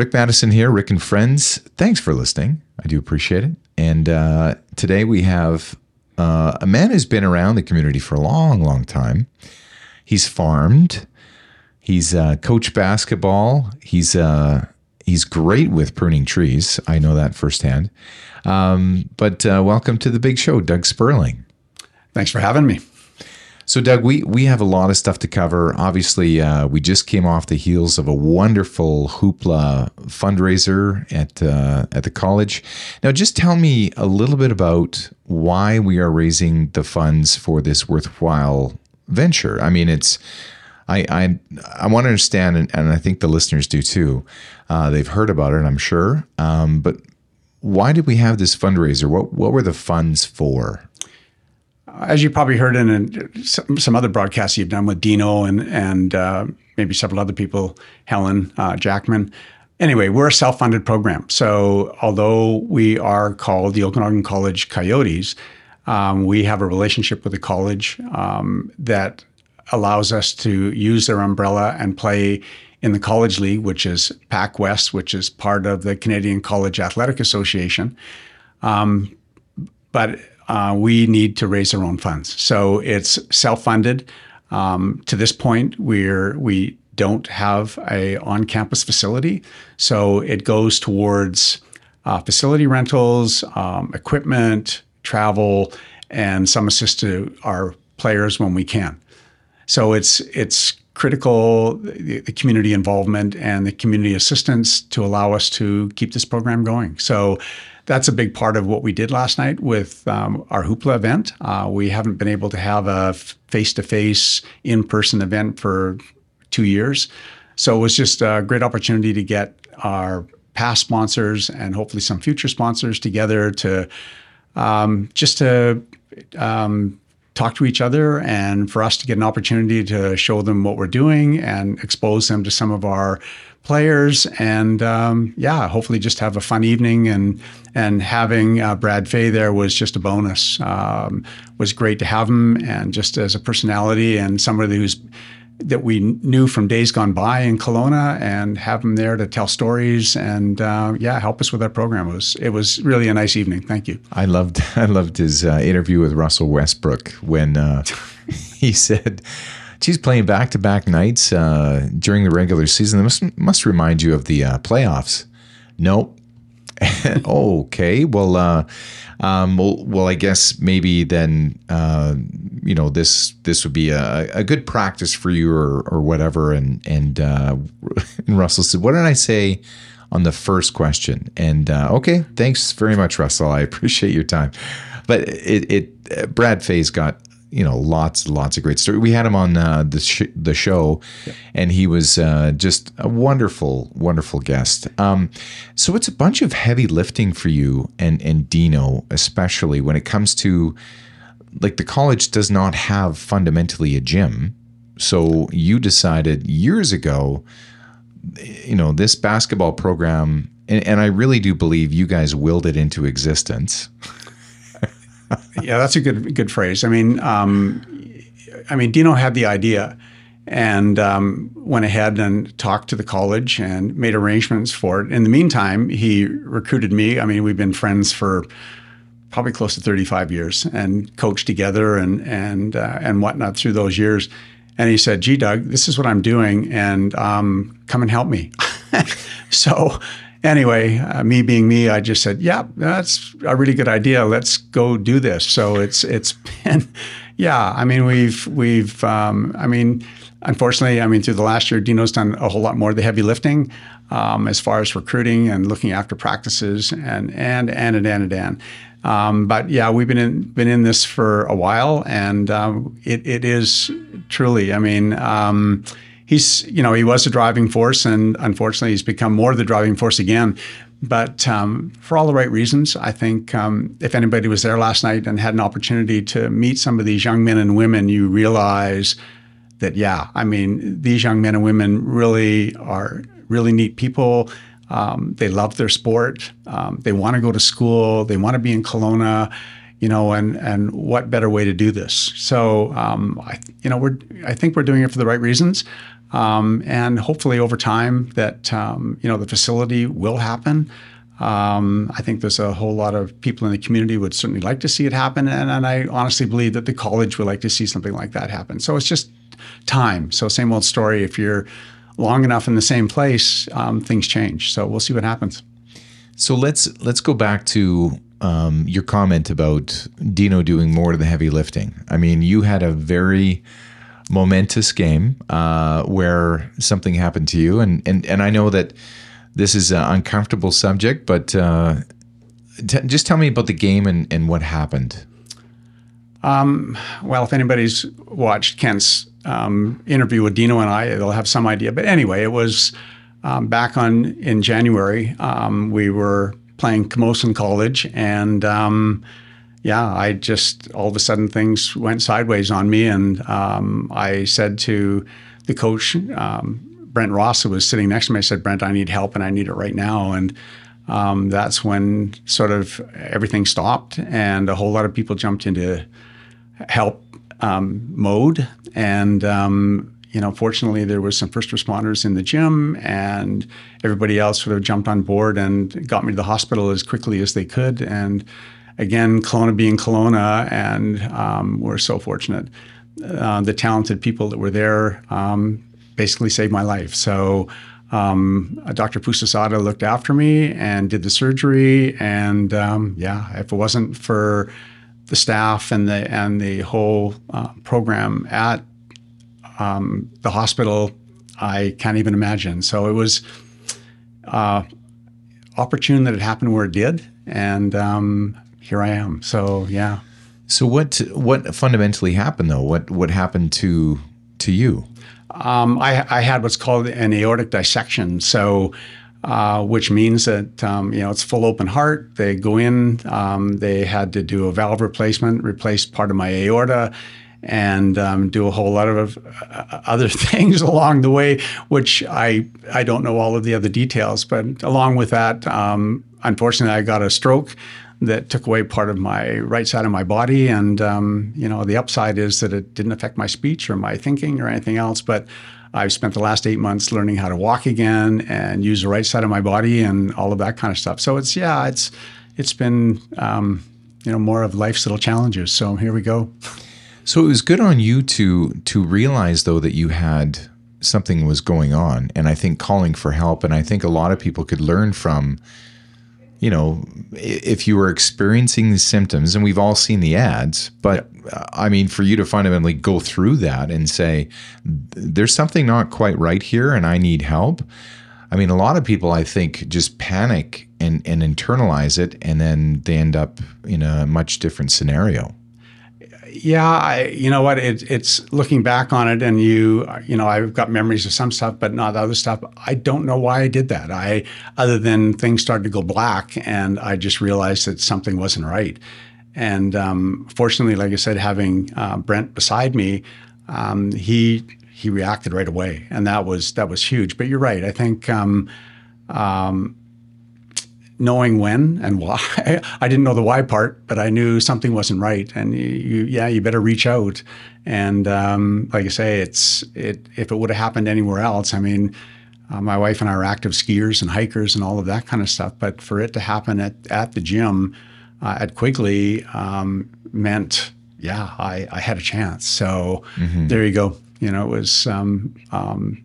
Rick Maddison here, Rick and Friends. Thanks for listening. I do appreciate it. And uh, today we have uh, a man who's been around the community for a long, long time. He's farmed. He's uh, coached basketball. He's uh, he's great with pruning trees. I know that firsthand. Um, but uh, welcome to the big show, Doug Sperling. Thanks for having me. So, Doug, we we have a lot of stuff to cover. Obviously, uh, we just came off the heels of a wonderful hoopla fundraiser at uh, at the college. Now, just tell me a little bit about why we are raising the funds for this worthwhile venture. I mean, it's I I, I want to understand, and, and I think the listeners do too. Uh, they've heard about it, I'm sure. Um, but why did we have this fundraiser? What what were the funds for? As you probably heard in some other broadcasts you've done with Dino and and uh, maybe several other people, Helen uh, Jackman. Anyway, we're a self-funded program. So although we are called the Okanagan College Coyotes, um, we have a relationship with the college um, that allows us to use their umbrella and play in the college league, which is Pac West, which is part of the Canadian College Athletic Association. Um, but uh, we need to raise our own funds. So it's self-funded. Um, to this point, we're we don't have a on-campus facility, so it goes towards uh, facility rentals, um, equipment, travel, and some assist to our players when we can. So it's it's critical the, the, community involvement and the community assistance to allow us to keep this program going. So that's a big part of what we did last night with um, our Hoopla event. Uh, we haven't been able to have a face to face, in person event for two years. So it was just a great opportunity to get our past sponsors and hopefully some future sponsors together to um, just to um, talk to each other and for us to get an opportunity to show them what we're doing and expose them to some of our players and um, yeah hopefully just have a fun evening and and having uh, Brad Fay there was just a bonus um, was great to have him and just as a personality and somebody who's that we knew from days gone by in Kelowna and have him there to tell stories and uh, yeah, help us with our program. It was it was really a nice evening. Thank you. I loved I loved his uh, interview with Russell Westbrook when uh, he said. She's playing back to back nights uh, during the regular season. That must, must remind you of the uh, playoffs. Nope. okay. Well, uh, um, well, well, I guess maybe then uh, you know this this would be a, a good practice for you or or whatever. And and, uh, and Russell said, "What did I say?" On the first question, and uh, okay, thanks very much, Russell. I appreciate your time. But it, it Brad Fay's got you know lots lots of great stories. We had him on uh, the sh- the show, yeah. and he was uh, just a wonderful wonderful guest. Um, so it's a bunch of heavy lifting for you and and Dino, especially when it comes to like the college does not have fundamentally a gym. So you decided years ago, you know, this basketball program, and, and I really do believe you guys willed it into existence. yeah, that's a good good phrase. I mean, um, I mean, Dino had the idea and um, went ahead and talked to the college and made arrangements for it. In the meantime, he recruited me. I mean, we've been friends for probably close to 35 years and coached together and and uh, and whatnot through those years. And he said, "Gee, Doug, this is what I'm doing, and um, come and help me." so anyway, uh, me being me, I just said, "Yeah, that's a really good idea. Let's go do this." So it's it's been, yeah. I mean, we've we've, um, I mean, unfortunately, I mean, through the last year, Dino's done a whole lot more of the heavy lifting um, as far as recruiting and looking after practices and and and and and and. Um, but yeah, we've been in been in this for a while, and um, it it is truly. I mean um, he's you know he was a driving force, and unfortunately he's become more the driving force again. But um, for all the right reasons, I think um, if anybody was there last night and had an opportunity to meet some of these young men and women, you realize that yeah, I mean these young men and women really are really neat people. Um, they love their sport. Um, they want to go to school. They want to be in Kelowna you know, and and what better way to do this? So, um, I, you know, we're I think we're doing it for the right reasons. Um, and hopefully over time that um, you know the facility will happen. Um, I think there's a whole lot of people in the community would certainly like to see it happen, and, and I honestly believe that the college would like to see something like that happen. So it's just time. So same old story. If you're long enough in the same place, um, things change. So we'll see what happens. So let's let's go back to um, your comment about Dino doing more of the heavy lifting. I mean, you had a very momentous game uh, where something happened to you, and and and I know that this is an uncomfortable subject, but uh, t- just tell me about the game and and what happened. Um, well, if anybody's watched Kent's um, interview with Dino and I, they'll have some idea. But anyway, it was um, back on in January. Um, we were playing Camosun College, and um, yeah, I just all of a sudden things went sideways on me, and um, I said to the coach, um, Brent Ross, who was sitting next to me, I said, Brent, I need help, and I need it right now, and um, that's when sort of everything stopped, and a whole lot of people jumped into help um, mode, and um, you know, fortunately, there was some first responders in the gym, and everybody else sort of jumped on board and got me to the hospital as quickly as they could, and again, Kelowna being Kelowna, and um, we're so fortunate. Uh, the talented people that were there um, basically saved my life. So um, Dr. Pusasada looked after me and did the surgery. And um, yeah, if it wasn't for the staff and the and the whole uh, program at um, the hospital, I can't even imagine. So it was uh, opportune that it happened where it did, and um, here I am. So yeah. So what what fundamentally happened though? What what happened to to you? Um, I, I, had what's called an aortic dissection. So, uh, which means that um, you know it's full open heart. They go in. Um, they had to do a valve replacement, replace part of my aorta, and um, do a whole lot of uh, other things along the way, which I I don't know all of the other details. But along with that, um, unfortunately, I got a stroke that took away part of my right side of my body. And, um, you know, the upside is that it didn't affect my speech or my thinking or anything else. But I've spent the last eight months learning how to walk again and use the right side of my body and all of that kind of stuff. So it's, yeah, it's, it's been, um, you know, more of life's little challenges. So here we go. So it was good on you to to realize though that you had something was going on, and I think calling for help. And I think a lot of people could learn from you know, if you were experiencing these symptoms, and we've all seen the ads, but. I mean, for you to fundamentally go through that and say, there's something not quite right here and I need help. I mean, a lot of people, I think, just panic and, and internalize it, and then they end up in a much different scenario yeah, I, you know what? It, it's looking back on it, and you, you know, I've got memories of some stuff, but not other stuff. I don't know why I did that. I, other than things started to go black, and I just realized that something wasn't right. And um, fortunately, like I said, having uh, Brent beside me, um, he he reacted right away, and that was that was huge. But you're right. I think. Um, um knowing when and why. I didn't know the why part, but I knew something wasn't right. And you, you yeah, you better reach out. And um, like I say, it's it. If it would have happened anywhere else, I mean, uh, my wife and I are active skiers and hikers and all of that kind of stuff. But for it to happen at at the gym uh, at Quigley um, meant, yeah, I, I had a chance. So mm-hmm. there you go. You know, it was. Um, um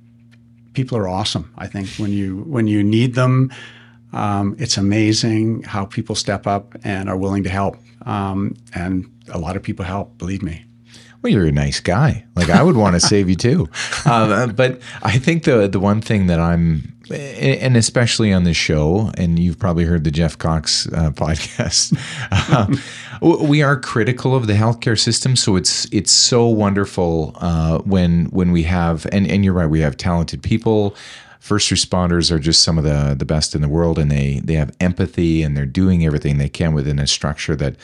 people are awesome. I think when you when you need them um, it's amazing how people step up and are willing to help. Um, and a lot of people help, believe me. Well, you're a nice guy. Like I would want to save you too. Um, but I think the the one thing that I'm, and especially on this show, and you've probably heard the Jeff Cox uh, podcast, uh, we are critical of the healthcare system. So it's it's so wonderful uh, when when we have, and and you're right, we have talented people first responders are just some of the the best in the world and they they have empathy and they're doing everything they can within a structure that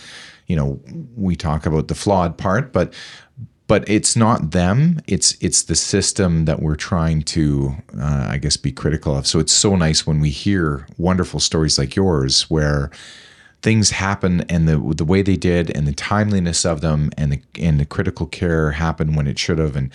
you know we talk about the flawed part but but it's not them. It's it's the system that we're trying to uh, i guess be critical of. So it's so nice when we hear wonderful stories like yours where things happen and the the way they did and the timeliness of them and the and the critical care happened when it should have and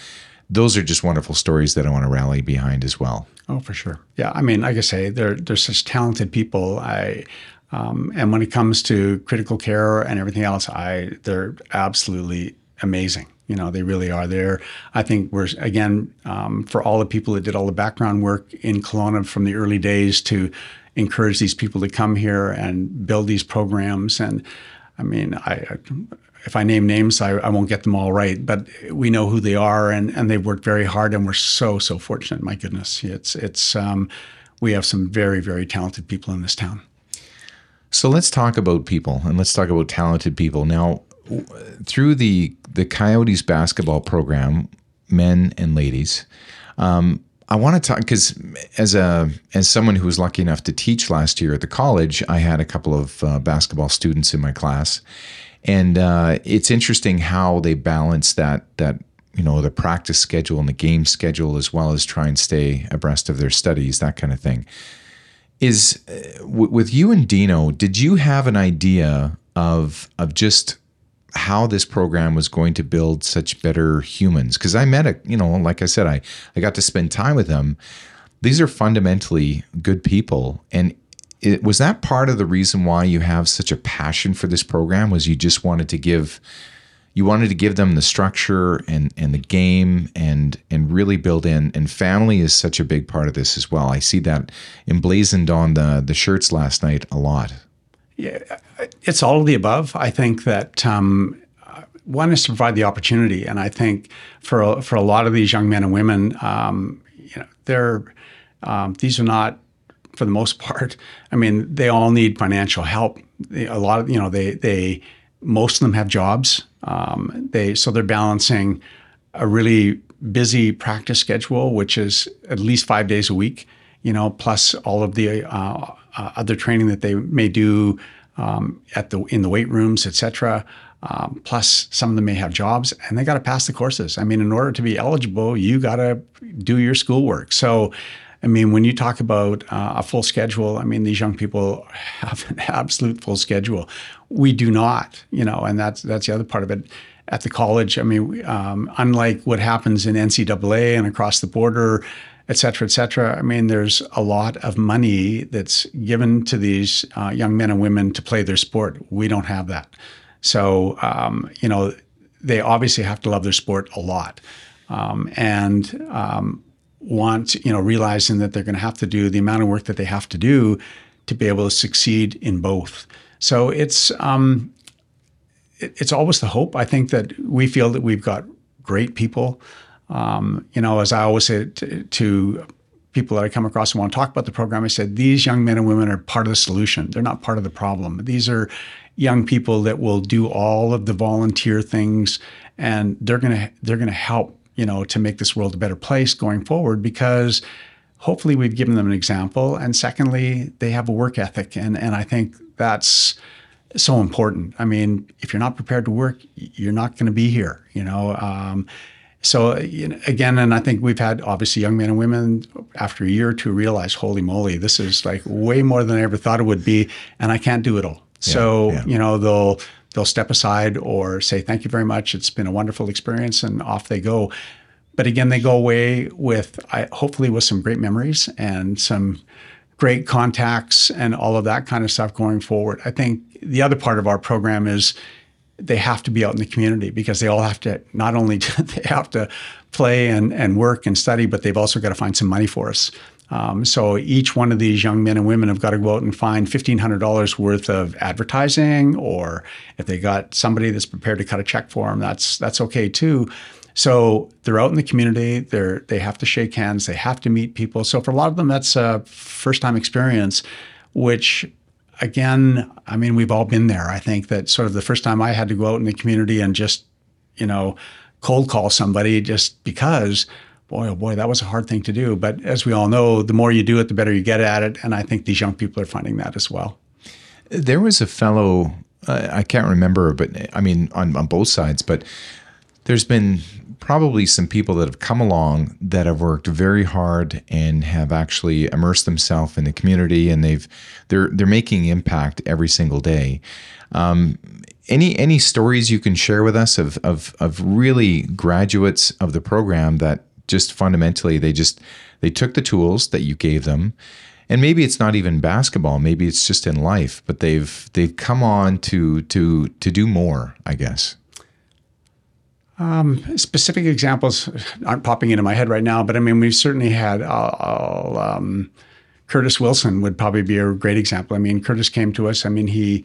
those are just wonderful stories that I want to rally behind as well. Oh, for sure. Yeah, I mean, like I say, they're they're such talented people. I um, and when it comes to critical care and everything else, I they're absolutely amazing. You know, they really are. There, I think we're again um, for all the people that did all the background work in Kelowna from the early days to encourage these people to come here and build these programs. And I mean, I, if I name names, I, I, won't get them all right, but we know who they are, and, and they've worked very hard, and we're so so fortunate. My goodness, it's it's um, we have some very very talented people in this town. So let's talk about people, and let's talk about talented people now. Through the the Coyotes basketball program, men and ladies, um, I want to talk because as a as someone who was lucky enough to teach last year at the college, I had a couple of uh, basketball students in my class, and uh, it's interesting how they balance that that you know the practice schedule and the game schedule as well as try and stay abreast of their studies that kind of thing. Is uh, w- with you and Dino did you have an idea of of just how this program was going to build such better humans? Because I met a you know like I said I I got to spend time with them. These are fundamentally good people and it, was that part of the reason why you have such a passion for this program? Was you just wanted to give you wanted to give them the structure and and the game and and really build in and family is such a big part of this as well. I see that emblazoned on the the shirts last night a lot. Yeah it's all of the above. I think that um, one is to provide the opportunity and i think for for a lot of these young men and women um, you know they're um, these are not for the most part. I mean, they all need financial help. A lot of you know they they most of them have jobs. Um, they so they're balancing a really busy practice schedule, which is at least five days a week. You know, plus all of the uh, uh, other training that they may do um, at the in the weight rooms, etc. Um, plus, some of them may have jobs, and they got to pass the courses. I mean, in order to be eligible, you got to do your schoolwork. So I mean, when you talk about uh, a full schedule, I mean, these young people have an absolute full schedule. We do not, you know, and that's that's the other part of it. At the college, I mean, um, unlike what happens in NCAA and across the border, et cetera, et cetera, I mean, there's a lot of money that's given to these uh, young men and women to play their sport. We don't have that. So, um, you know, they obviously have to love their sport a lot. Um, and um, want, you know, realizing that they're going to have to do the amount of work that they have to do to be able to succeed in both. So it's um, it, it's always the hope. I think that we feel that we've got great people. Um, you know, as I always say to, to people that I come across and want to talk about the program, I said these young men and women are part of the solution. They're not part of the problem. These are young people that will do all of the volunteer things, and they're gonna they're gonna help you know, to make this world a better place going forward because hopefully we've given them an example. And secondly, they have a work ethic. And, and I think that's so important. I mean, if you're not prepared to work, you're not going to be here, you know. Um, so you know, again, and I think we've had obviously young men and women after a year or two realize, holy moly, this is like way more than I ever thought it would be, and I can't do it all. Yeah, so yeah. you know they'll they'll step aside or say, thank you very much. It's been a wonderful experience, and off they go. But again, they go away with I, hopefully with some great memories and some great contacts and all of that kind of stuff going forward. I think the other part of our program is they have to be out in the community because they all have to not only they have to play and, and work and study, but they've also got to find some money for us. Um, so each one of these young men and women have got to go out and find $1,500 worth of advertising, or if they got somebody that's prepared to cut a check for them, that's that's okay too. So they're out in the community. They're they have to shake hands. They have to meet people. So for a lot of them, that's a first time experience, which again, I mean, we've all been there. I think that sort of the first time I had to go out in the community and just, you know, cold call somebody just because boy, oh boy, that was a hard thing to do. But as we all know, the more you do it, the better you get at it. And I think these young people are finding that as well. There was a fellow, uh, I can't remember, but I mean, on, on both sides, but there's been probably some people that have come along that have worked very hard and have actually immersed themselves in the community and they've they're they're making impact every single day. Um, any any stories you can share with us of of of really graduates of the program that just fundamentally they just they took the tools that you gave them and maybe it's not even basketball maybe it's just in life but they've they've come on to to to do more i guess um, specific examples aren't popping into my head right now, but I mean, we've certainly had. I'll, um, Curtis Wilson would probably be a great example. I mean, Curtis came to us. I mean, he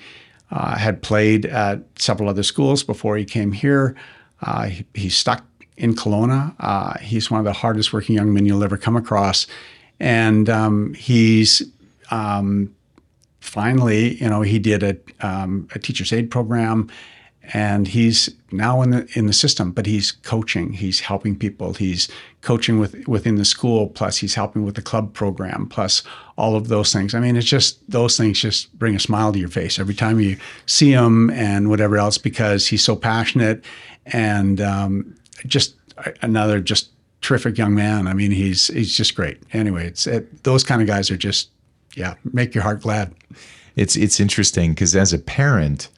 uh, had played at several other schools before he came here. Uh, he, he's stuck in Kelowna. Uh, he's one of the hardest working young men you'll ever come across, and um, he's um, finally, you know, he did a, um, a teacher's aid program and he's now in the in the system but he's coaching. He's helping people. He's coaching with within the school plus he's helping with the club program plus all of those things. I mean it's just those things just bring a smile to your face every time you see him and whatever else because he's so passionate and um, just uh, another just terrific young man. I mean he's he's just great. Anyway it's it, those kind of guys are just yeah make your heart glad. It's it's interesting because as a parent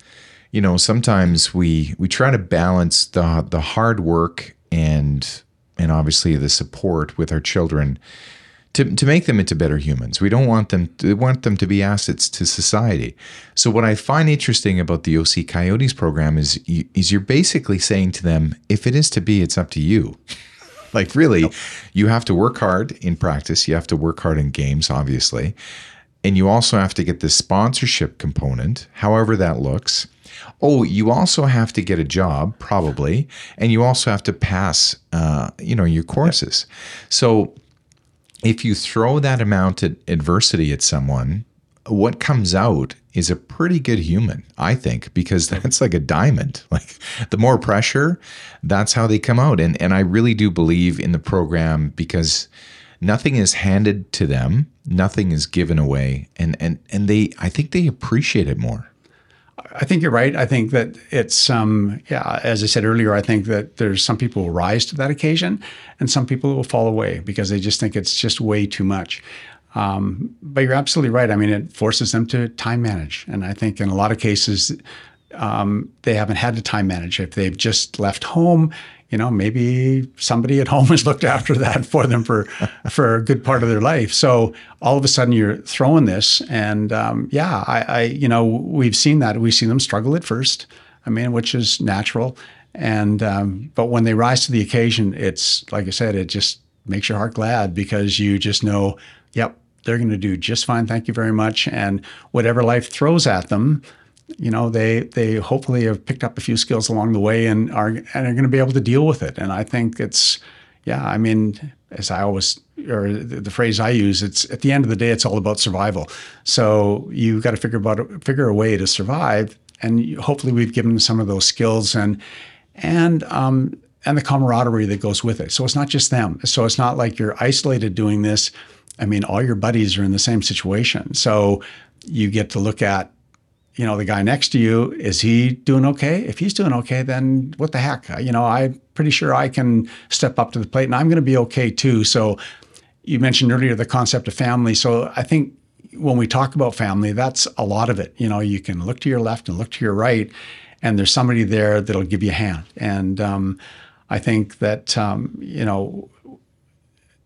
you know, sometimes we we try to balance the the hard work and and obviously the support with our children to, to make them into better humans. We don't want them to want them to be assets to society. So what I find interesting about the OC Coyotes program is is you're basically saying to them, if it is to be, it's up to you. like really, nope. you have to work hard in practice. You have to work hard in games, obviously. And you also have to get the sponsorship component, however that looks. Oh, you also have to get a job, probably, and you also have to pass, uh, you know, your courses. So, if you throw that amount of adversity at someone, what comes out is a pretty good human, I think, because that's like a diamond. Like the more pressure, that's how they come out. And and I really do believe in the program because nothing is handed to them, nothing is given away, and and and they I think they appreciate it more. I think you're right. I think that it's, um, yeah, as I said earlier, I think that there's some people will rise to that occasion and some people will fall away because they just think it's just way too much. Um, but you're absolutely right. I mean, it forces them to time manage. And I think in a lot of cases, um, they haven't had to time manage. If they've just left home, you know, maybe somebody at home has looked after that for them for for a good part of their life. So all of a sudden you're throwing this, and um, yeah, I, I, you know, we've seen that. We've seen them struggle at first. I mean, which is natural, and um, but when they rise to the occasion, it's like I said, it just makes your heart glad because you just know, yep, they're going to do just fine. Thank you very much, and whatever life throws at them you know they they hopefully have picked up a few skills along the way and are and are going to be able to deal with it. And i think it's yeah i mean as i always or the, phrase i use it's at the end of the day it's all about survival. So you've got to figure about figure a way to survive and hopefully we've given them some of those skills and and um, and the camaraderie that goes with it. So it's not just them. So it's not like you're isolated doing this. I mean all your buddies are in the same situation. So you get to look at you know, the guy next to you, is he doing okay? If he's doing okay, then what the heck? You know, I'm pretty sure I can step up to the plate and I'm going to be okay too. So you mentioned earlier the concept of family. So I think when we talk about family, that's a lot of it. You know, you can look to your left and look to your right, and there's somebody there that'll give you a hand. And um, I think that, um, you know,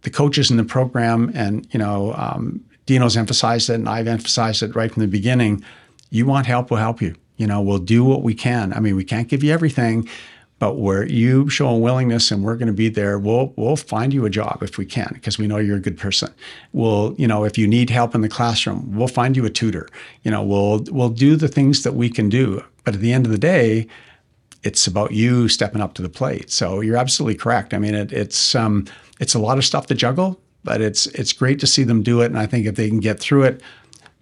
the coaches in the program and, you know, um, Dino's emphasized it and I've emphasized it right from the beginning – you want help, we'll help you. You know, we'll do what we can. I mean, we can't give you everything, but where you show a willingness and we're going to be there, we'll we'll find you a job if we can because we know you're a good person. We'll, you know, if you need help in the classroom, we'll find you a tutor. You know, we'll we'll do the things that we can do. But at the end of the day, it's about you stepping up to the plate. So you're absolutely correct. I mean, it, it's um, it's a lot of stuff to juggle, but it's it's great to see them do it. And I think if they can get through it,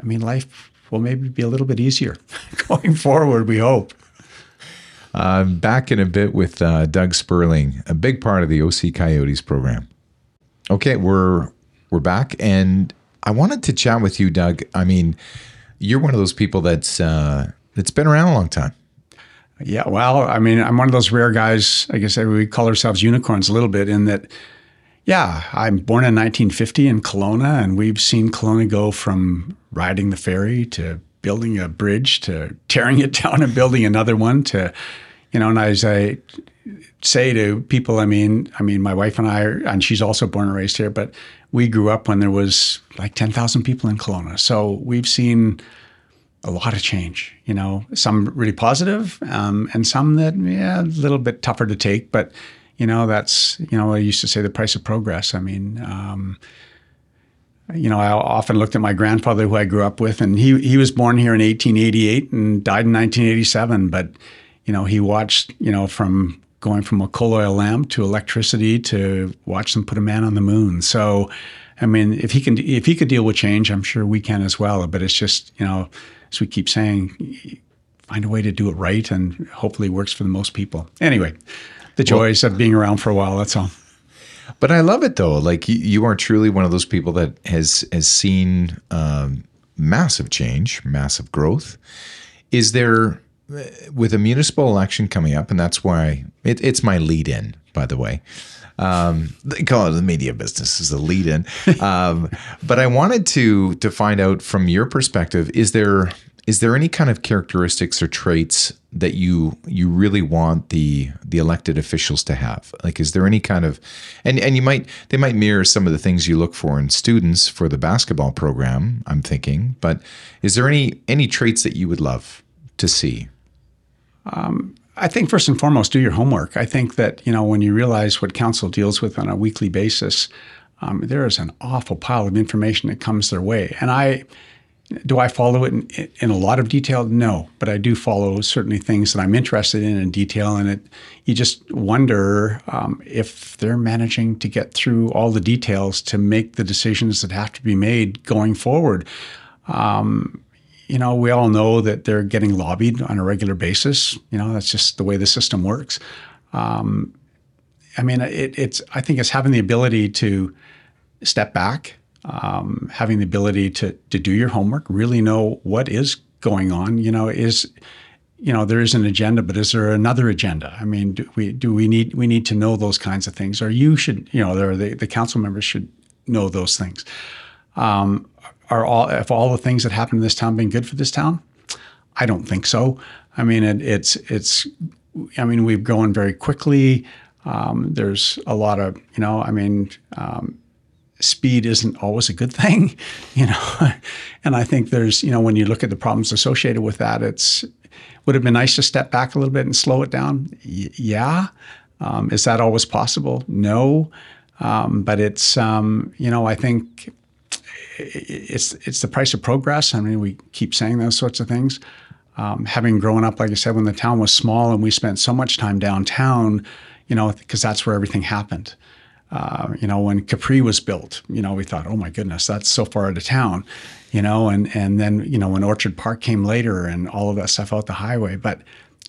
I mean, life will maybe be a little bit easier going forward, we hope. Uh, back in a bit with uh, Doug Sperling, a big part of the OC Coyotes program. Okay, we're we're back, and I wanted to chat with you, Doug. I mean, you're one of those people that's uh, that's been around a long time. Yeah, well, I mean, I'm one of those rare guys. I guess we call ourselves unicorns a little bit in that yeah, I'm born in 1950 in Kelowna, and we've seen Kelowna go from riding the ferry to building a bridge to tearing it down and building another one to, you know, and as I say to people, I mean, I mean, my wife and I, and she's also born and raised here, but we grew up when there was like 10,000 people in Kelowna. So we've seen a lot of change, you know, some really positive, um, and some that, yeah, a little bit tougher to take, but, you know, that's, you know, I used to say the price of progress. I mean, um, you know, I often looked at my grandfather who I grew up with, and he he was born here in 1888 and died in 1987. But you know, he watched you know from going from a coal oil lamp to electricity to watch them put a man on the moon. So, I mean, if he can if he could deal with change, I'm sure we can as well. But it's just you know, as we keep saying, find a way to do it right, and hopefully it works for the most people. Anyway, the joys well, of being around for a while. That's all. But I love it though. Like you, are truly one of those people that has has seen um, massive change, massive growth. Is there with a municipal election coming up, and that's why it, it's my lead in, by the way. Um, they call it the media business is a lead in. Um, but I wanted to to find out from your perspective: is there is there any kind of characteristics or traits that you you really want the the elected officials to have? Like is there any kind of and and you might they might mirror some of the things you look for in students for the basketball program i'm thinking but is there any any traits that you would love to see? Um, I think first and foremost, do your homework. I think that you know when you realize what council deals with on a weekly basis, um, there is an awful pile of information that comes their way, and I do I follow it in, in, a lot of detail? No, but I do follow certainly things that I'm interested in in detail, and it you just wonder um, if they're managing to get through all the details to make the decisions that have to be made going forward. Um, you know, we all know that they're getting lobbied on a regular basis. You know, that's just the way the system works. Um, I mean, it, it's I think it's having the ability to step back um, having the ability to to do your homework, really know what is going on. You know, is you know there is an agenda, but is there another agenda? I mean, do we do we need we need to know those kinds of things, or you should you know the the council members should know those things. Um, are all if all the things that happen in this town been good for this town? I don't think so. I mean, it, it's it's. I mean, we've grown very quickly. Um, there's a lot of you know. I mean, um, speed isn't always a good thing, you know. and I think there's, you know, when you look at the problems associated with that, it's would have been nice to step back a little bit and slow it down. Y- yeah. Um, is that always possible? No. Um, but it's, um, you know, I think it's it's the price of progress. I mean, we keep saying those sorts of things. Um, having grown up, like I said, when the town was small and we spent so much time downtown, you know, because that's where everything happened. Uh, you know, when Capri was built, you know, we thought, oh my goodness, that's so far out of town, you know, and and then you know when Orchard Park came later and all of that stuff out the highway. But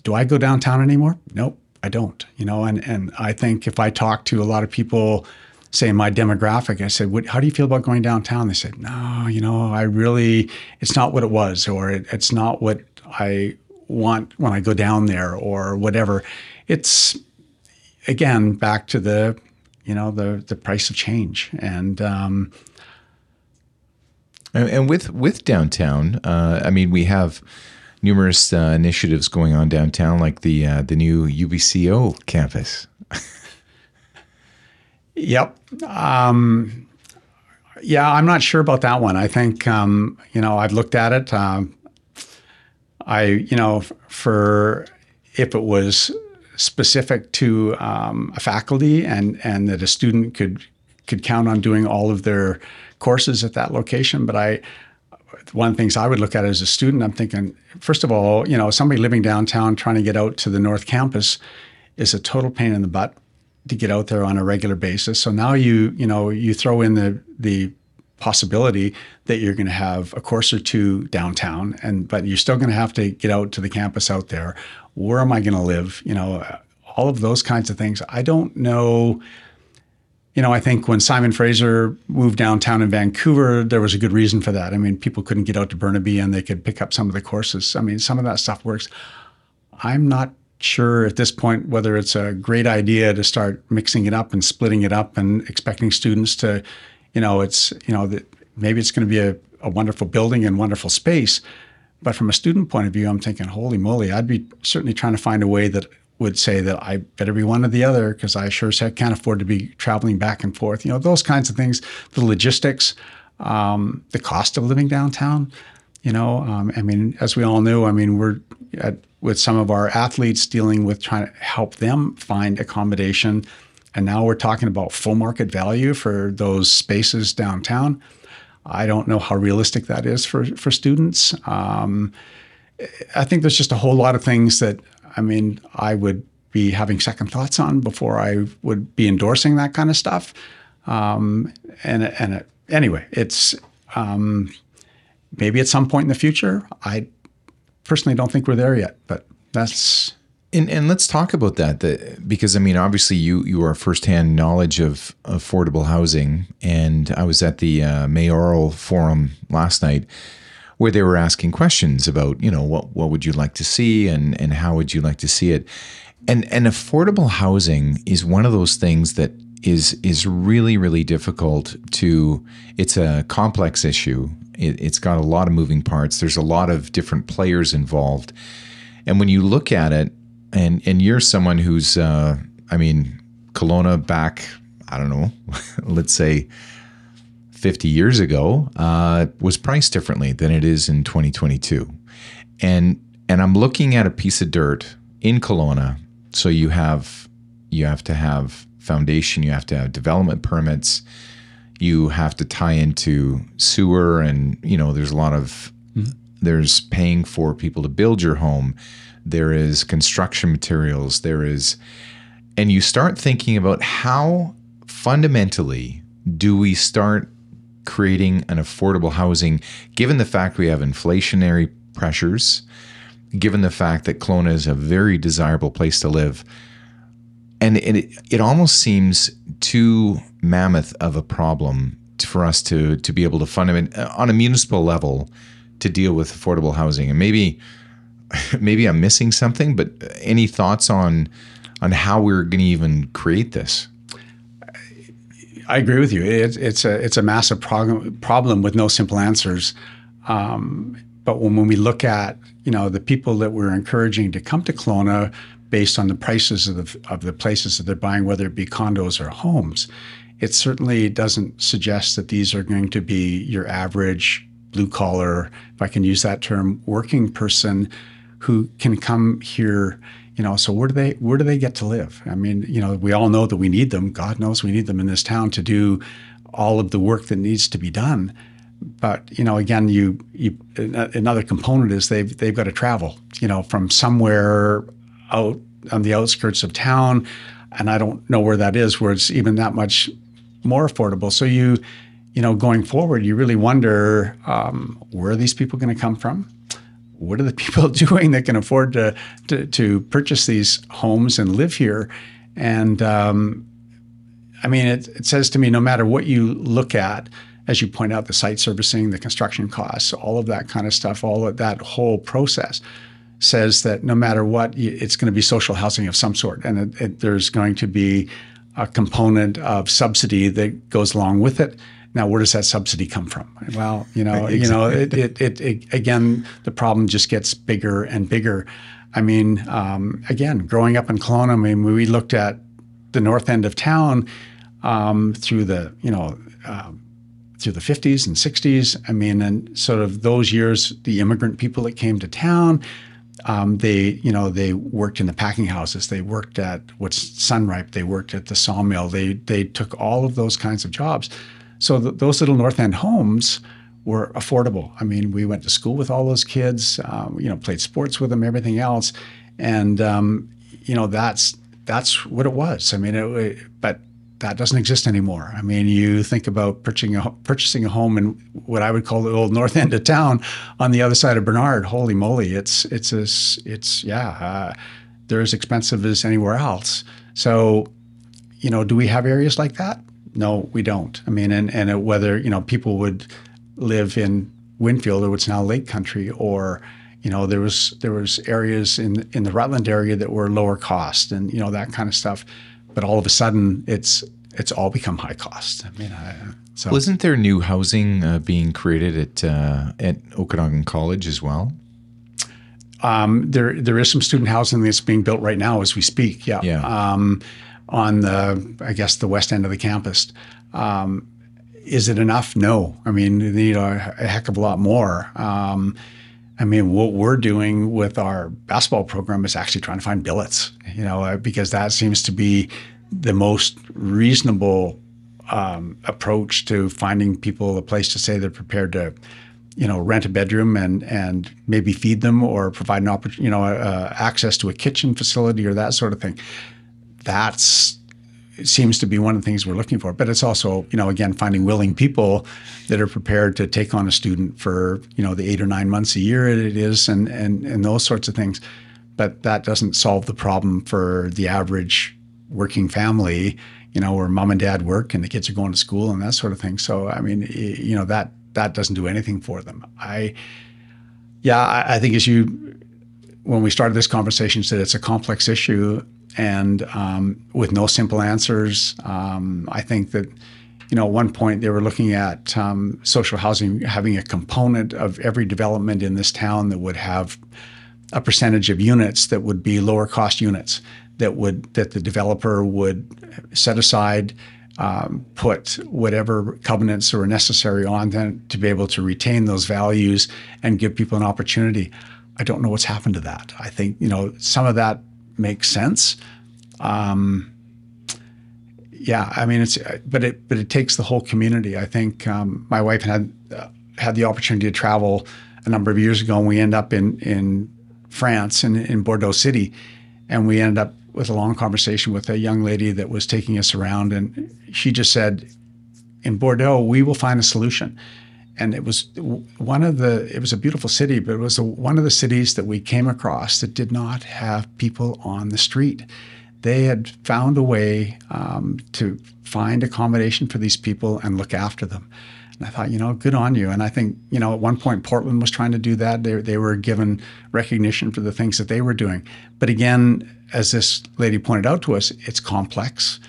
do I go downtown anymore? Nope, I don't. You know, and and I think if I talk to a lot of people, say my demographic, I said, how do you feel about going downtown? They said, no, you know, I really, it's not what it was, or it, it's not what I want when I go down there, or whatever. It's again back to the you know the the price of change and. Um, and, and with with downtown, uh, I mean, we have numerous uh, initiatives going on downtown, like the uh, the new UBCO campus. yep. Um, yeah, I'm not sure about that one. I think um, you know I've looked at it. Um, I you know for if it was specific to um, a faculty and and that a student could could count on doing all of their courses at that location. But I one of the things I would look at as a student, I'm thinking, first of all, you know, somebody living downtown trying to get out to the North Campus is a total pain in the butt to get out there on a regular basis. So now you, you know, you throw in the the possibility that you're going to have a course or two downtown and but you're still going to have to get out to the campus out there. Where am i going to live? You know all of those kinds of things. I don't know you know i think when simon fraser moved downtown in vancouver there was a good reason for that. I mean people couldn't get out to burnaby and they could pick up some of the courses. I mean some of that stuff works. I'm not sure at this point whether it's a great idea to start mixing it up and splitting it up and expecting students to you know, it's you know that maybe it's going to be a, a wonderful building and wonderful space, But from a student point of view, I'm thinking, holy moly, I'd be certainly trying to find a way that would say that I better be one or the other because I sure as heck can't afford to be traveling back and forth. You know, those kinds of things, the logistics, um, the cost of living downtown. You know, um, I mean, as we all know, I mean, we're at, with some of our athletes dealing with trying to help them find accommodation. And now we're talking about full market value for those spaces downtown. I don't know how realistic that is for, for students. Um, I think there's just a whole lot of things that, I mean, I would be having second thoughts on before I would be endorsing that kind of stuff. Um, and and it, anyway, it's um, maybe at some point in the future. I personally don't think we're there yet, but that's and, and let's talk about that, the, because I mean, obviously, you you are firsthand knowledge of affordable housing, and I was at the uh, mayoral forum last night where they were asking questions about, you know, what what would you like to see, and and how would you like to see it, and and affordable housing is one of those things that is is really really difficult to. It's a complex issue. It, it's got a lot of moving parts. There's a lot of different players involved, and when you look at it and and you're someone who's uh, I mean Kelowna back I don't know let's say 50 years ago uh, was priced differently than it is in 2022 and and I'm looking at a piece of dirt in Kelowna so you have you have to have foundation you have to have development permits you have to tie into sewer and you know there's a lot of mm-hmm. There's paying for people to build your home there is construction materials, there is, and you start thinking about how fundamentally do we start creating an affordable housing given the fact we have inflationary pressures, given the fact that Kelowna is a very desirable place to live. And it, it almost seems too mammoth of a problem for us to, to be able to fund fundament uh, on a municipal level to deal with affordable housing. And maybe maybe I'm missing something, but any thoughts on on how we're going to even create this? I agree with you. It's it's a it's a massive problem problem with no simple answers. Um, but when, when we look at you know the people that we're encouraging to come to Kelowna based on the prices of the of the places that they're buying, whether it be condos or homes, it certainly doesn't suggest that these are going to be your average blue collar, if I can use that term, working person who can come here you know so where do they where do they get to live? I mean you know we all know that we need them. God knows we need them in this town to do all of the work that needs to be done. But you know again you, you another component is they've they've got to travel you know from somewhere out on the outskirts of town. And i don't know where that is where it's even that much more affordable. So you you know going forward you really wonder um, where are these people going to come from what are the people doing that can afford to, to, to purchase these homes and live here? And um, I mean, it, it says to me, no matter what you look at, as you point out, the site servicing, the construction costs, all of that kind of stuff, all of that whole process says that no matter what, it's going to be social housing of some sort, and it, it, there's going to be a component of subsidy that goes along with it. Now, where does that subsidy come from? Well, you know, exactly. you know, it, it, it, it, again, the problem just gets bigger and bigger. I mean, um, again, growing up in Kelowna, I mean, we looked at the north end of town um, through the, you know, uh, through the 50s and 60s. I mean, and sort of those years, the immigrant people that came to town, um, they, you know, they worked in the packing houses. They worked at what's Sun-Rype. They worked at the sawmill. They they took all of those kinds of jobs. So th- those little North End homes were affordable. I mean, we went to school with all those kids, um, you know, played sports with them, everything else, and um, you know that's that's what it was. I mean, it, it, but that doesn't exist anymore. I mean, you think about purchasing a, purchasing a home in what I would call the old north end of town, on the other side of Bernard. Holy moly, it's it's as it's yeah, uh, they're as expensive as anywhere else. So, you know, do we have areas like that? No, we don't. I mean, and, and whether, you know, people would live in Winfield or what's now Lake Country or, you know, there was there was areas in in the Rutland area that were lower cost and, you know, that kind of stuff. But all of a sudden it's it's all become high cost. I mean, I, so. Well, isn't there new housing uh, being created at uh, at Okanagan College as well? Um, there there is some student housing that's being built right now as we speak. Yeah. Yeah. Um, on the I guess the west end of the campus. Um, is it enough? No. I mean, they need a, a heck of a lot more. Um, I mean, what we're doing with our basketball program is actually trying to find billets, you know, uh, because that seems to be the most reasonable um, approach to finding people a place to say they're prepared to, you know, rent a bedroom and and maybe feed them or provide an opportunity, you know, uh, access to a kitchen facility or that sort of thing. That's seems to be one of the things we're looking for. But it's also, you know, again, finding willing people that are prepared to take on a student for, you know, the eight or nine months a year it is and and and those sorts of things. But that doesn't solve the problem for the average working family, you know, where mom and dad work and the kids are going to school and that sort of thing. So I mean, you know, that that doesn't do anything for them. I yeah, I, I think as you when we started this conversation said it's a complex issue and um, with no simple answers. Um, I think that you know, at one point they were looking at um, social housing having a component of every development in this town that would have a percentage of units that would be lower cost units that would that the developer would set aside, um, put whatever covenants were necessary on them to be able to retain those values and give people an opportunity. I don't know what's happened to that. I think you know some of that makes sense. Um, yeah, I mean it's but it but it takes the whole community. I think um, my wife had uh, had the opportunity to travel a number of years ago, and we end up in in France in, in Bordeaux City, and we ended up with a long conversation with a young lady that was taking us around, and she just said, "In Bordeaux, we will find a solution." And it was one of the it was a beautiful city but it was a, one of the cities that we came across that did not have people on the street they had found a way um, to find accommodation for these people and look after them and I thought, you know, good on you. And I think, you know, at one point Portland was trying to do that. They, they were given recognition for the things that they were doing. But again, as this lady pointed out to us, it's complex.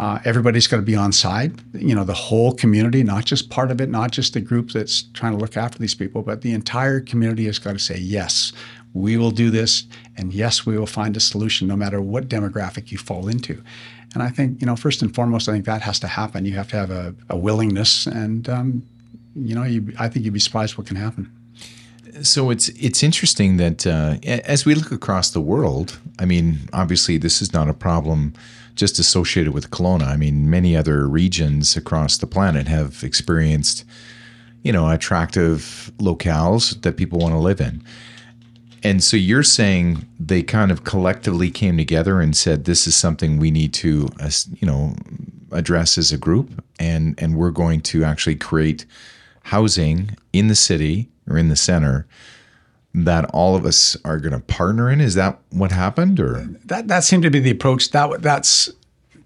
Uh, everybody's got to be on side. You know, the whole community, not just part of it, not just the group that's trying to look after these people, but the entire community has got to say, yes, we will do this, and yes, we will find a solution, no matter what demographic you fall into. And I think, you know, first and foremost, I think that has to happen. You have to have a, a willingness, and um, you know, you, I think you'd be surprised what can happen. So it's it's interesting that uh, as we look across the world, I mean, obviously this is not a problem just associated with Kelowna. I mean, many other regions across the planet have experienced, you know, attractive locales that people want to live in. And so you're saying they kind of collectively came together and said, "This is something we need to, you know, address as a group, and and we're going to actually create housing in the city or in the center." That all of us are going to partner in? Is that what happened, or that that seemed to be the approach? That that's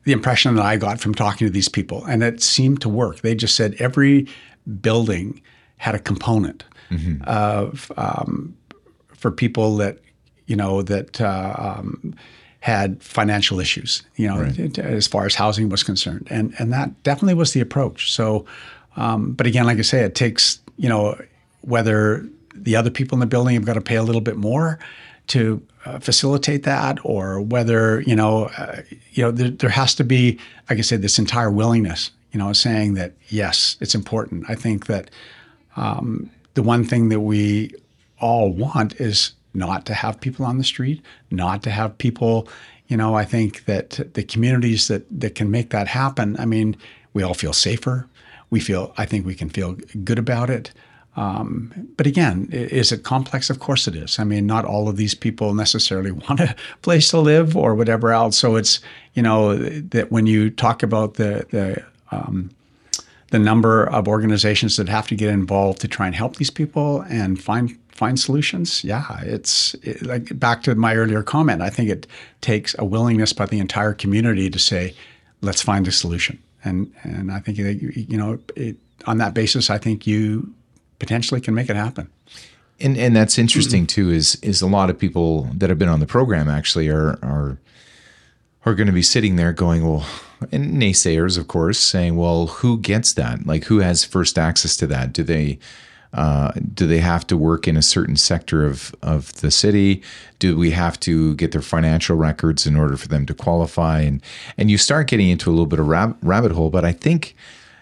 the impression that I got from talking to these people, and it seemed to work. They just said every building had a component mm-hmm. of um, for people that you know that uh, um, had financial issues, you know, right. as far as housing was concerned, and and that definitely was the approach. So, um, but again, like I say, it takes you know whether the other people in the building have got to pay a little bit more to uh, facilitate that, or whether you know, uh, you know, there, there, has to be, like I said, this entire willingness. You know, saying that yes, it's important. I think that um, the one thing that we all want is not to have people on the street, not to have people. You know, I think that the communities that that can make that happen. I mean, we all feel safer. We feel. I think we can feel good about it. Um, but again, is it complex? Of course it is. I mean, not all of these people necessarily want a place to live or whatever else. So it's you know that when you talk about the the um, the number of organizations that have to get involved to try and help these people and find find solutions. Yeah, it's it, like back to my earlier comment. I think it takes a willingness by the entire community to say, let's find a solution. And and I think you know it, on that basis, I think you potentially can make it happen. And and that's interesting too. Is is a lot of people that have been on the program actually are are are going to be sitting there going, well, and naysayers, of course, saying, well, who gets that? Like, who has first access to that? Do they? Uh, do they have to work in a certain sector of, of the city? Do we have to get their financial records in order for them to qualify? And and you start getting into a little bit of rab- rabbit hole. But I think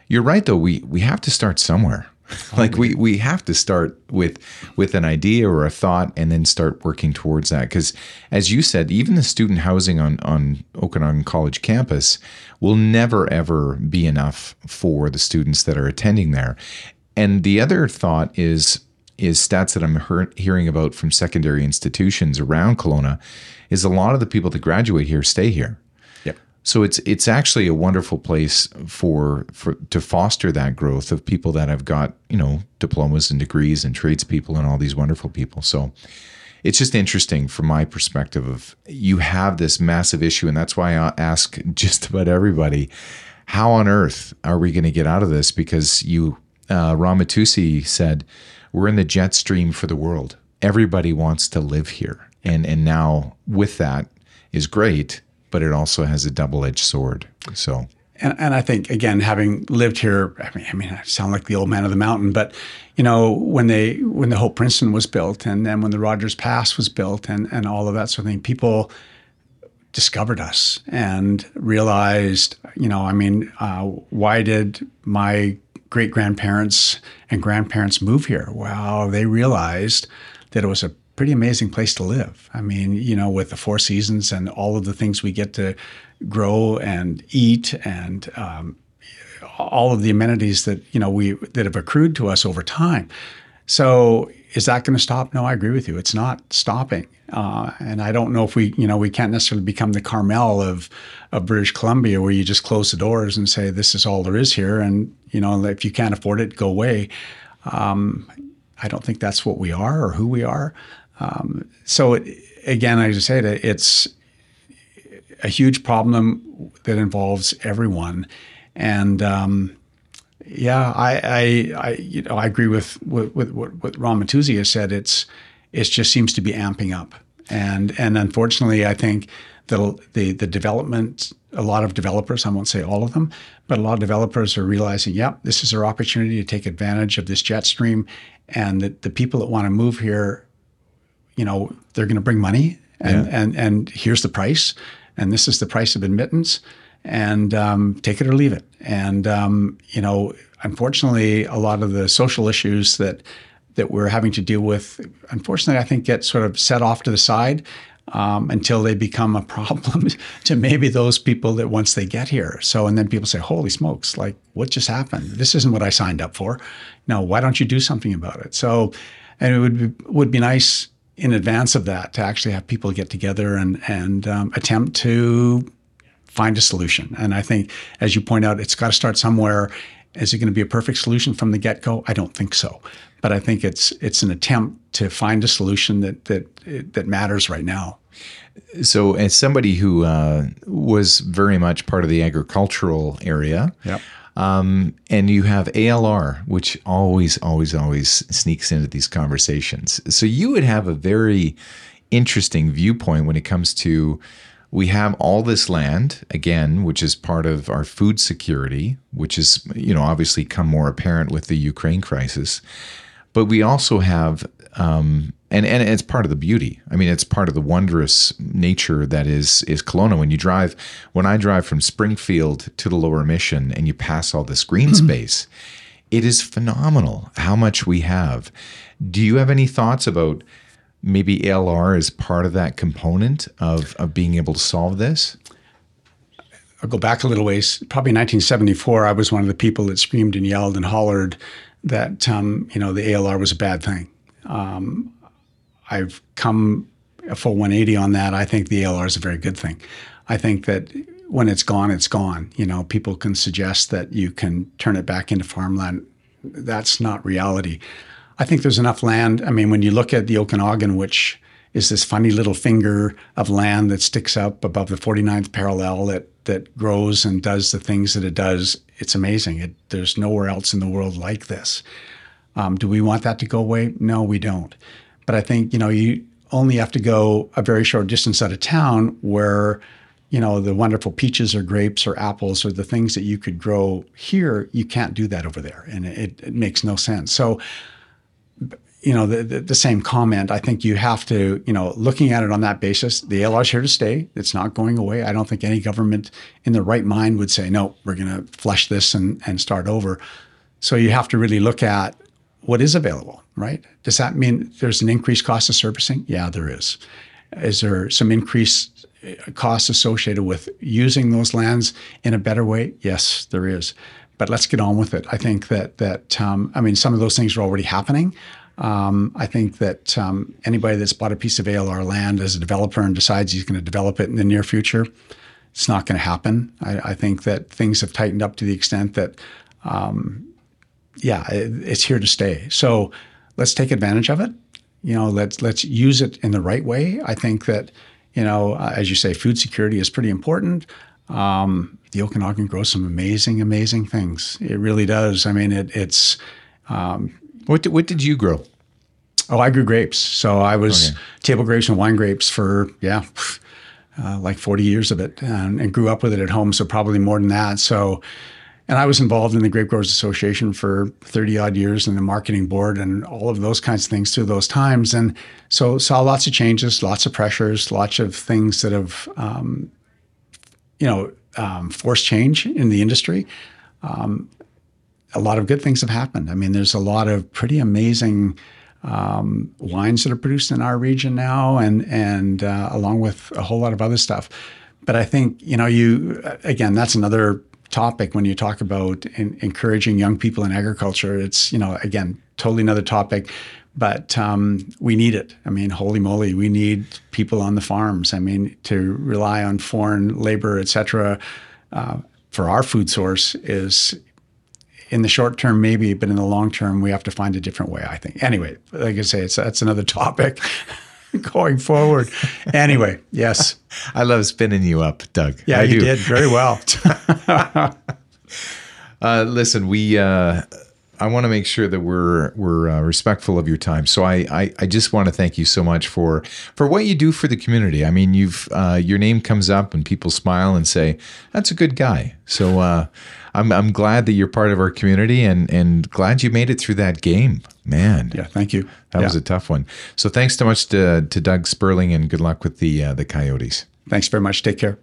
you're right, though. We we have to start somewhere. like we we have to start with with an idea or a thought and then start working towards that. Because as you said even the student housing on on Okanagan College campus will never ever be enough for the students that are attending there. And the other thought is is stats that I'm hear, hearing about from secondary institutions around Kelowna is a lot of the people that graduate here stay here so it's it's actually a wonderful place for for to foster that growth of people that have got you know diplomas and degrees and tradespeople and all these wonderful people. So it's just interesting from my perspective of you have this massive issue, and that's why I ask just about everybody, how on earth are we going to get out of this? Because you, uh, Ron Mattiussi said, we're in the jet stream for the world. Everybody wants to live here, and and now with that is great but it also has a double-edged sword. So, and, and I think again, having lived here, I mean, I mean, I sound like the old man of the mountain, but you know, when they when the Hope Princeton was built, and then when the Rogers Pass was built, and and all of that sort of thing, people discovered us and realized, you know, I mean, uh, why did my great grandparents and grandparents move here? Well, they realized that it was a pretty amazing place to live. I mean, you know, with the four seasons and all of the things we get to grow and eat and um, all of the amenities that you know we that have accrued to us over time. So is that going to stop? No, I agree with you. It's not stopping, uh, and I don't know if we, you know, we can't necessarily become the Carmel of of British Columbia, where you just close the doors and say this is all there is here, and you know, if you can't afford it, go away. Um, I don't think that's what we are or who we are. Um, so it, again, I just say that it's a huge problem that involves everyone, and um, yeah, I, I, I, you know I agree with with, what, what Ron Mattiussi has said. It's it just seems to be amping up, and and unfortunately, I think the the the development. A lot of developers, I won't say all of them, but a lot of developers are realizing, yep, this is our opportunity to take advantage of this jet stream, and that the people that want to move here you know, they're going to bring money and, yeah. and, and here's the price. And this is the price of admittance and um, take it or leave it. And, um, you know, unfortunately, a lot of the social issues that, that we're having to deal with, unfortunately, I think get sort of set off to the side um, until they become a problem to maybe those people that once they get here. So, and then people say, holy smokes, like what just happened? This isn't what I signed up for. Now, why don't you do something about it? So, and it would be, would be nice in advance of that to actually have people get together and and um, attempt to find a solution. And I think, as you point out, it's got to start somewhere. Is it going to be a perfect solution from the get go? I don't think so. But I think it's it's an attempt to find a solution that that that matters right now. So, as somebody who uh, was very much part of the agricultural area, yep. Um, and you have ALR, which always, always, always sneaks into these conversations. So you would have a very interesting viewpoint when it comes to we have all this land again, which is part of our food security, which is you know obviously come more apparent with the Ukraine crisis. But we also have um, and and it's part of the beauty. I mean, it's part of the wondrous nature that is is Kelowna. When you drive, when I drive from Springfield to the Lower Mission, and you pass all this green mm-hmm. space, it is phenomenal how much we have. Do you have any thoughts about maybe ALR as part of that component of of being able to solve this? I'll go back a little ways. Probably 1974, I was one of the people that screamed and yelled and hollered that um, you know the ALR was a bad thing. Um, I've come a full 180 on that. I think the ALR is a very good thing. I think that when it's gone, it's gone. You know, people can suggest that you can turn it back into farmland. That's not reality. I think there's enough land. I mean, when you look at the Okanagan, which is this funny little finger of land that sticks up above the 49th parallel that that grows and does the things that it does, it's amazing. It, there's nowhere else in the world like this. Um, do we want that to go away? No, we don't. But I think, you know, you only have to go a very short distance out of town where, you know, the wonderful peaches or grapes or apples or the things that you could grow here, you can't do that over there. And it, it makes no sense. So you know, the, the, the, same comment. I think you have to, you know, looking at it on that basis, the ALR is here to stay. It's not going away. I don't think any government in the right mind would say, no, we're going to flush this and, and start over. So you have to really look at what is available, right? Does that mean there's an increased cost of servicing? Yeah, there is. Is there some increased uh, costs associated with using those lands in a better way? Yes, there is. But let's get on with it. I think that that um, I mean some of those things are already happening. Um, I think that um, anybody that's bought a piece of ALR land as a developer and decides he's going to develop it in the near future, it's not going to happen. I, I, think that things have tightened up to the extent that, um, yeah, it's here to stay. So let's take advantage of it. You know, let's let's use it in the right way. I think that, you know, uh, as you say, food security is pretty important. Um, the Okanagan grows some amazing, amazing things. It really does. I mean, it, it's um, what did, what did you grow? Oh, I grew grapes. So I was okay. table grapes and wine grapes for yeah, uh, like forty years of it, and, and, grew up with it at home. So probably more than that. So, and I was involved in the Grape Growers Association for thirty odd years, and the marketing board, and all of those kinds of things through those times. And so saw lots of changes, lots of pressures, lots of things that have, um, you know, um, forced change in the industry. Um, a lot of good things have happened. I mean, there's a lot of pretty amazing um, wines that are produced in our region now, and and uh, along with a whole lot of other stuff. But I think you know, you again, that's another topic when you talk about in, encouraging young people in agriculture. It's you know, again, totally another topic. But um, we need it. I mean, holy moly, we need people on the farms. I mean, to rely on foreign labor, et cetera, uh, for our food source is in the short term, maybe, but in the long term, we have to find a different way, I think. Anyway, like I say, it's, that's another topic going forward. Anyway, yes. I love spinning you up, Doug. Yeah, I you do. did very well. uh, listen, we. Uh, I want to make sure that we're we're uh, respectful of your time. So I, I, I just want to thank you so much for for what you do for the community. I mean, you've uh, your name comes up and people smile and say that's a good guy. So uh, I'm I'm glad that you're part of our community and and glad you made it through that game, man. Yeah, thank you. That yeah. was a tough one. So thanks so much to to Doug Sperling and good luck with the uh, the Coyotes. Thanks very much. Take care.